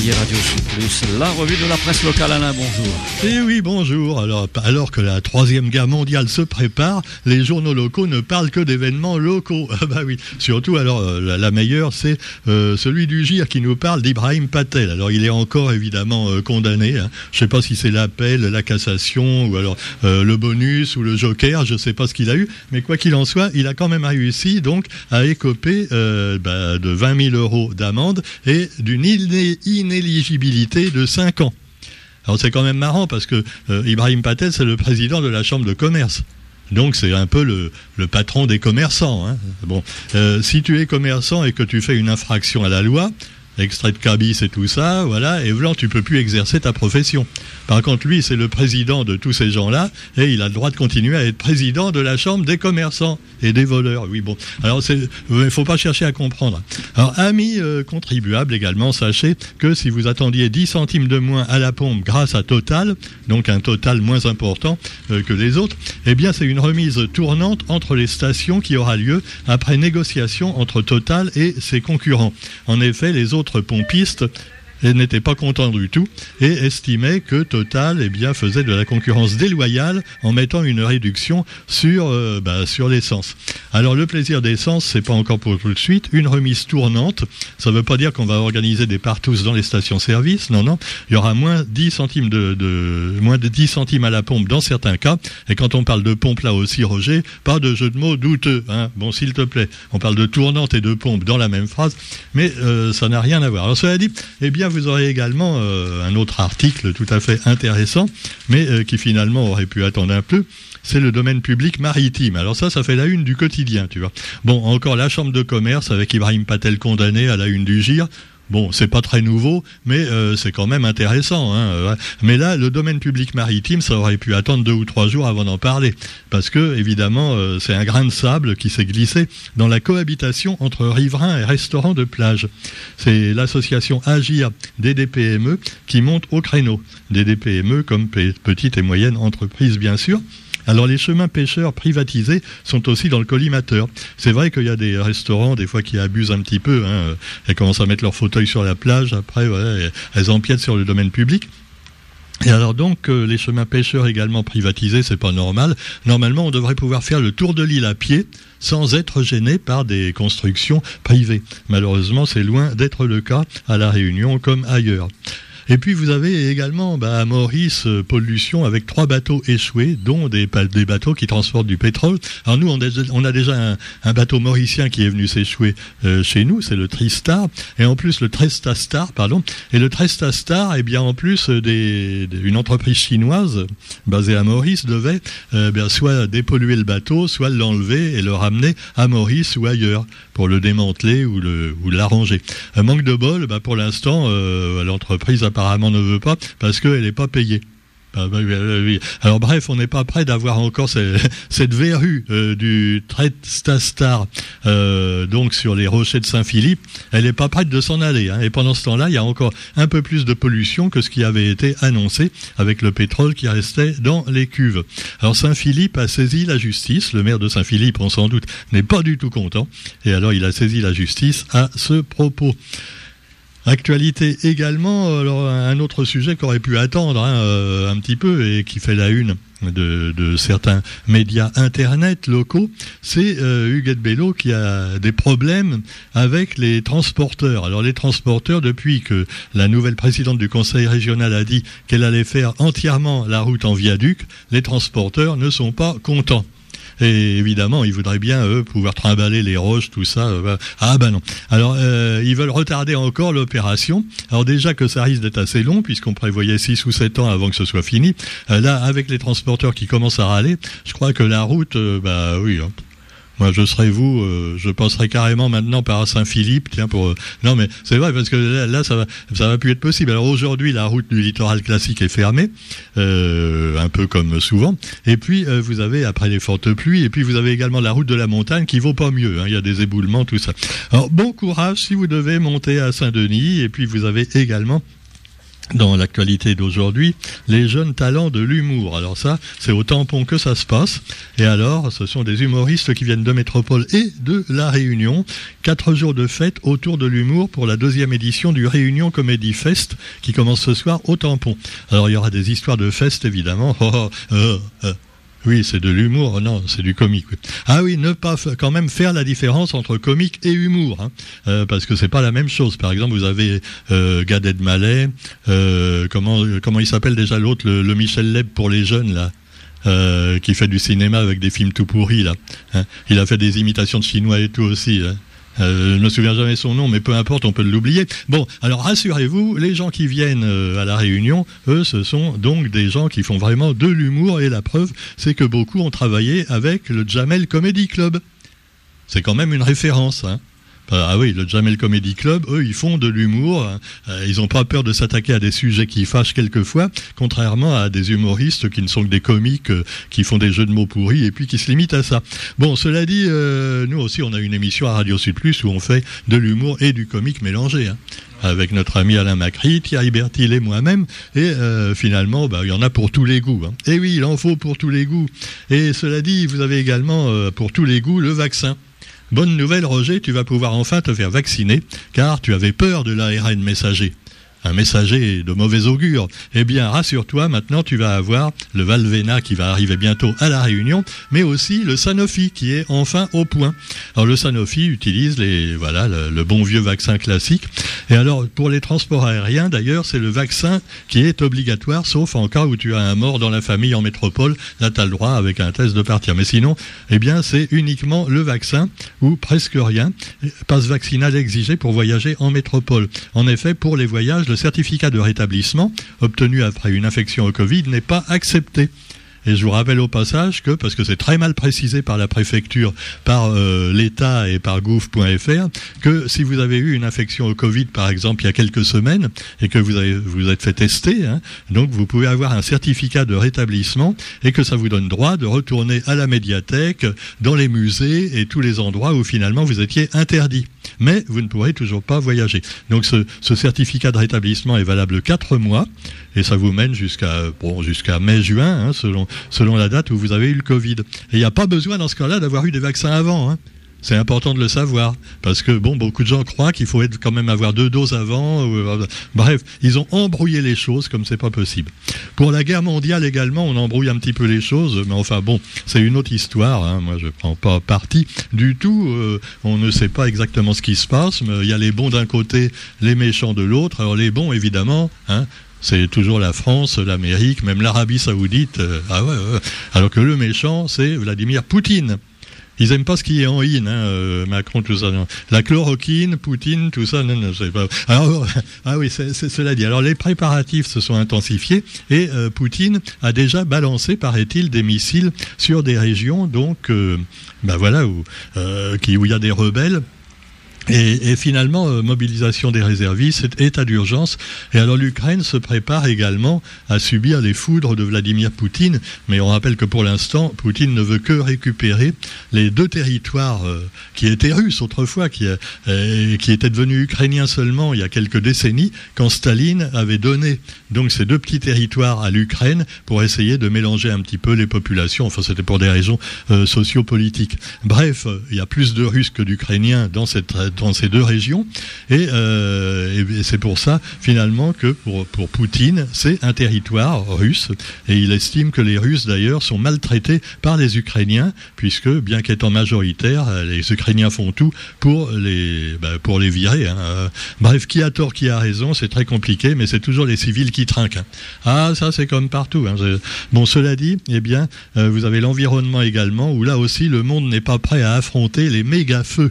février, Radio Plus, la revue de la presse locale. Alain, bonjour. Eh oui, bonjour. Alors, alors que la Troisième Guerre mondiale se prépare, les journaux locaux ne parlent que d'événements locaux. Ah bah oui, surtout, alors, euh, la, meilleure, c'est euh, celui du GIR qui nous parle d'Ibrahim Patel. Alors, il est encore évidemment euh, condamné. Hein. Je ne sais pas si c'est l'appel, la cassation, ou alors le bonus, ou le joker, je ne sais pas ce qu'il a eu. Mais quoi qu'il en soit, il a quand même réussi, donc, à écoper bah, de 20 000 euros d'amende et d'une inéligibilité de 5 ans. Alors c'est quand même marrant parce que euh, Ibrahim Patel, c'est le président de la Chambre de commerce. Donc c'est un peu le, patron des commerçants. Hein. Bon, euh, si tu es commerçant et que tu fais une infraction à la loi, extrait de cabis et tout ça, voilà, et voilà, tu peux plus exercer ta profession. Par contre, lui, c'est le président de tous ces gens-là, et il a le droit de continuer à être président de la Chambre des commerçants et des voleurs. Oui, bon. Alors, il ne faut pas chercher à comprendre. Alors, amis euh, contribuables également, sachez que si vous attendiez 10 centimes de moins à la pompe grâce à Total, donc un total moins important euh, que les autres, eh bien, c'est une remise tournante entre les stations qui aura lieu après négociation entre Total et ses concurrents. En effet, les autres pompistes et n'était pas content du tout et estimait que Total eh bien, faisait de la concurrence déloyale en mettant une réduction sur, euh, bah, sur l'essence. Alors le plaisir d'essence, c'est pas encore pour tout de suite, une remise tournante. Ça ne veut pas dire qu'on va organiser des partous dans les stations-service, non, non. Il y aura moins 10 centimes de, moins de 10 centimes à la pompe dans certains cas. Et quand on parle de pompe là aussi, Roger, pas de jeu de mots douteux. Hein. Bon, s'il te plaît, on parle de tournante et de pompe dans la même phrase, mais euh, ça n'a rien à voir. Alors cela dit, eh bien vous aurez également euh, un autre article tout à fait intéressant, mais euh, qui finalement aurait pu attendre un peu c'est le domaine public maritime. Alors ça, ça fait la une du quotidien, tu vois. Bon, encore la chambre de commerce avec Ibrahim Patel condamné à la une du GIR. Bon, c'est pas très nouveau, mais euh, c'est quand même intéressant. Hein, euh, mais là, le domaine public maritime, ça aurait pu attendre deux ou trois jours avant d'en parler, parce que évidemment, euh, c'est un grain de sable qui s'est glissé dans la cohabitation entre riverains et restaurants de plage. C'est l'association Agir des DPME qui monte au créneau. Des DPME comme petites et moyennes entreprises, bien sûr. Alors les chemins pêcheurs privatisés sont aussi dans le collimateur. C'est vrai qu'il y a des restaurants des fois qui abusent un petit peu. Hein. Elles commencent à mettre leurs fauteuils sur la plage, après elles empiètent sur le domaine public. Et alors donc euh, les chemins pêcheurs également privatisés, c'est pas normal. Normalement, on devrait pouvoir faire le tour de l'île à pied sans être gêné par des constructions privées. Malheureusement, c'est loin d'être le cas à la Réunion comme ailleurs. Et puis vous avez également bah, à Maurice euh, pollution avec trois bateaux échoués, dont des, bateaux qui transportent du pétrole. Alors nous, on a, déjà un, bateau mauricien qui est venu s'échouer euh, chez nous, c'est le Tristar, et en plus le Trestastar, pardon. Et le Trestastar, eh bien en plus euh, une entreprise chinoise basée à Maurice devait bien soit dépolluer le bateau, soit l'enlever et le ramener à Maurice ou ailleurs pour le démanteler ou le ou l'arranger. Un manque de bol, bah, pour l'instant, l'entreprise a apparemment ne veut pas parce qu'elle n'est pas payée. Ah, bah Alors bref, on n'est pas prêt d'avoir encore cette, verrue euh, du Trestastar euh, donc sur les rochers de Saint-Philippe. Elle n'est pas prête de s'en aller. Hein. Et pendant ce temps-là, il y a encore un peu plus de pollution que ce qui avait été annoncé avec le pétrole qui restait dans les cuves. Alors Saint-Philippe a saisi la justice. Le maire de Saint-Philippe, on s'en doute, n'est pas du tout content. Et alors il a saisi la justice à ce propos. Actualité également, un autre sujet qui aurait pu attendre hein, euh, un petit peu et qui fait la une de, certains médias internet locaux, c'est euh, Huguette Bello qui a des problèmes avec les transporteurs. Alors les transporteurs, depuis que la nouvelle présidente du conseil régional a dit qu'elle allait faire entièrement la route en viaduc, les transporteurs ne sont pas contents. Et évidemment, ils voudraient bien, eux, pouvoir trimballer les roches, tout ça. Euh, ah ben non. Alors, euh, ils veulent retarder encore l'opération. Alors déjà que ça risque d'être assez long, puisqu'on prévoyait 6 ou 7 ans avant que ce soit fini. Euh, là, avec les transporteurs qui commencent à râler, je crois que la route, bah oui, hein. Moi, je serais vous, euh, je passerais carrément maintenant par Saint-Philippe, tiens pour. Euh, non, mais c'est vrai parce que là, ça va, ça va plus être possible. Alors aujourd'hui, la route du littoral classique est fermée, euh, un peu comme souvent. Et puis vous avez après les fortes pluies, et puis vous avez également la route de la montagne qui vaut pas mieux. Hein. Il y a des éboulements, tout ça. Alors bon courage si vous devez monter à Saint-Denis, et puis vous avez également dans l'actualité d'aujourd'hui, les jeunes talents de l'humour. Alors ça, c'est au tampon que ça se passe. Et alors, ce sont des humoristes qui viennent de Métropole et de La Réunion. Quatre jours de fête autour de l'humour pour la deuxième édition du Réunion Comedy Fest qui commence ce soir au tampon. Alors il y aura des histoires de fest évidemment. Oh, oh, oh, oui, c'est de l'humour, non, c'est du comique. Ah oui, ne pas quand même faire la différence entre comique et humour, hein, euh, parce que c'est pas la même chose. Par exemple, vous avez euh, Gad euh, comment comment il s'appelle déjà l'autre, le, Michel Leb pour les jeunes là. Euh, qui fait du cinéma avec des films tout pourris là. Hein. Il a fait des imitations de chinois et tout aussi. Hein. Euh, je ne me souviens jamais son nom, mais peu importe, on peut l'oublier. Bon, alors rassurez-vous, les gens qui viennent euh, à la réunion, eux, ce sont donc des gens qui font vraiment de l'humour, et la preuve, c'est que beaucoup ont travaillé avec le Jamel Comedy Club. C'est quand même une référence. Hein. Euh, ah oui, le Jamel Comedy Club, eux, ils font de l'humour. Euh, ils n'ont pas peur de s'attaquer à des sujets qui fâchent quelquefois, contrairement à des humoristes qui ne sont que des comiques, euh, qui font des jeux de mots pourris et puis qui se limitent à ça. Bon, cela dit, nous aussi, on a une émission à Radio Sud Plus où on fait de l'humour et du comique mélangé. Hein, avec notre ami Alain Macri, Thierry Bertil et moi-même. Et finalement, bah, il y en a pour tous les goûts. Hein. Et oui, il en faut pour tous les goûts. Et cela dit, vous avez également pour tous les goûts le vaccin. Bonne nouvelle, Roger, tu vas pouvoir enfin te faire vacciner, car tu avais peur de l'ARN messager un messager de mauvais augure. Eh bien, rassure-toi, maintenant tu vas avoir le Valvena qui va arriver bientôt à la Réunion, mais aussi le Sanofi qui est enfin au point. Alors le Sanofi utilise les voilà le, bon vieux vaccin classique. Et alors pour les transports aériens, d'ailleurs, c'est le vaccin qui est obligatoire, sauf en cas où tu as un mort dans la famille en métropole. Là, tu as le droit avec un test de partir. Mais sinon, eh bien, c'est uniquement le vaccin ou presque rien. Passe vaccinal exigé pour voyager en métropole. En effet, pour les voyages le certificat de rétablissement obtenu après une infection au Covid n'est pas accepté. Et je vous rappelle au passage que, parce que c'est très mal précisé par la préfecture, par euh, l'État et par gouv.fr, que si vous avez eu une infection au Covid, par exemple, il y a quelques semaines, et que vous vous êtes fait tester, hein, donc vous pouvez avoir un certificat de rétablissement et que ça vous donne droit de retourner à la médiathèque, dans les musées et tous les endroits où finalement vous étiez interdit. Mais vous ne pourrez toujours pas voyager. Donc ce, ce certificat de rétablissement est valable 4 mois et ça vous mène jusqu'à mai-juin, hein, selon, la date où vous avez eu le Covid. Il n'y a pas besoin dans ce cas-là d'avoir eu des vaccins avant. Hein. C'est important de le savoir parce que bon, beaucoup de gens croient qu'il faut quand même avoir deux doses avant. Euh, bref, ils ont embrouillé les choses comme c'est pas possible. Pour la guerre mondiale également, on embrouille un petit peu les choses, mais enfin bon, c'est une autre histoire. Hein. Moi, je prends pas parti du tout. Euh, on ne sait pas exactement ce qui se passe, mais il y a les bons d'un côté, les méchants de l'autre. Alors les bons, évidemment, hein, c'est toujours la France, l'Amérique, même l'Arabie Saoudite. Euh, ah ouais, Alors que le méchant, c'est Vladimir Poutine. Ils aiment pas ce qui est en in, hein, euh, Macron, tout ça. La chloroquine, Poutine, tout ça, non, non, c'est pas. Alors, ah oui, c'est cela dit. Alors les préparatifs se sont intensifiés et euh, Poutine a déjà balancé, paraît-il, des missiles sur des régions, donc, ben voilà, où il y a des rebelles. Et, finalement, euh, mobilisation des réservistes, état d'urgence. Et alors l'Ukraine se prépare également à subir les foudres de Vladimir Poutine. Mais on rappelle que pour l'instant, Poutine ne veut que récupérer les deux territoires euh, qui étaient russes autrefois, qui, euh, qui étaient devenus ukrainiens seulement il y a quelques décennies, quand Staline avait donné donc ces deux petits territoires à l'Ukraine pour essayer de mélanger un petit peu les populations. Enfin, c'était pour des raisons sociopolitiques. Bref, il y a plus de Russes que d'Ukrainiens dans cette dans ces deux régions. Euh, et, c'est pour ça, finalement, que pour, pour Poutine, c'est un territoire russe. Et il estime que les Russes, d'ailleurs, sont maltraités par les Ukrainiens, puisque, bien qu'étant majoritaires, les Ukrainiens font tout pour les, bah, pour les virer. Hein. Bref, qui a tort, qui a raison, c'est très compliqué, mais c'est toujours les civils qui trinquent. Hein. Ah, ça, c'est comme partout. Hein. Bon, cela dit, eh bien, euh, vous avez l'environnement également, où là aussi, le monde n'est pas prêt à affronter les méga feux.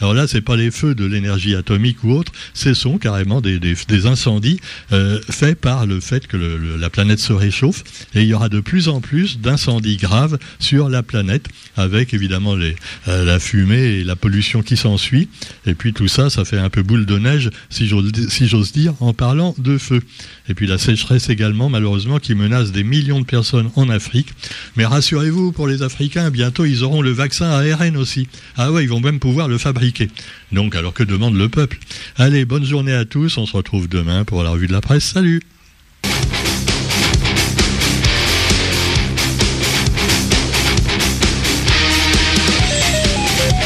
Alors là, c'est pas les feux de l'énergie atomique ou autre, ce sont carrément des, incendies euh, faits par le fait que la planète se réchauffe et il y aura de plus en plus d'incendies graves sur la planète avec évidemment euh, la fumée et la pollution qui s'ensuit. Et puis tout ça, ça fait un peu boule de neige, si j'ose dire, en parlant de feu. Et puis la sécheresse également, malheureusement, qui menace des millions de personnes en Afrique. Mais rassurez-vous, pour les Africains, bientôt ils auront le vaccin ARN aussi. Ah ouais, ils vont même pouvoir le fabriquer donc, alors que demande le peuple? Allez, bonne journée à tous. On se retrouve demain pour la revue de la presse. Salut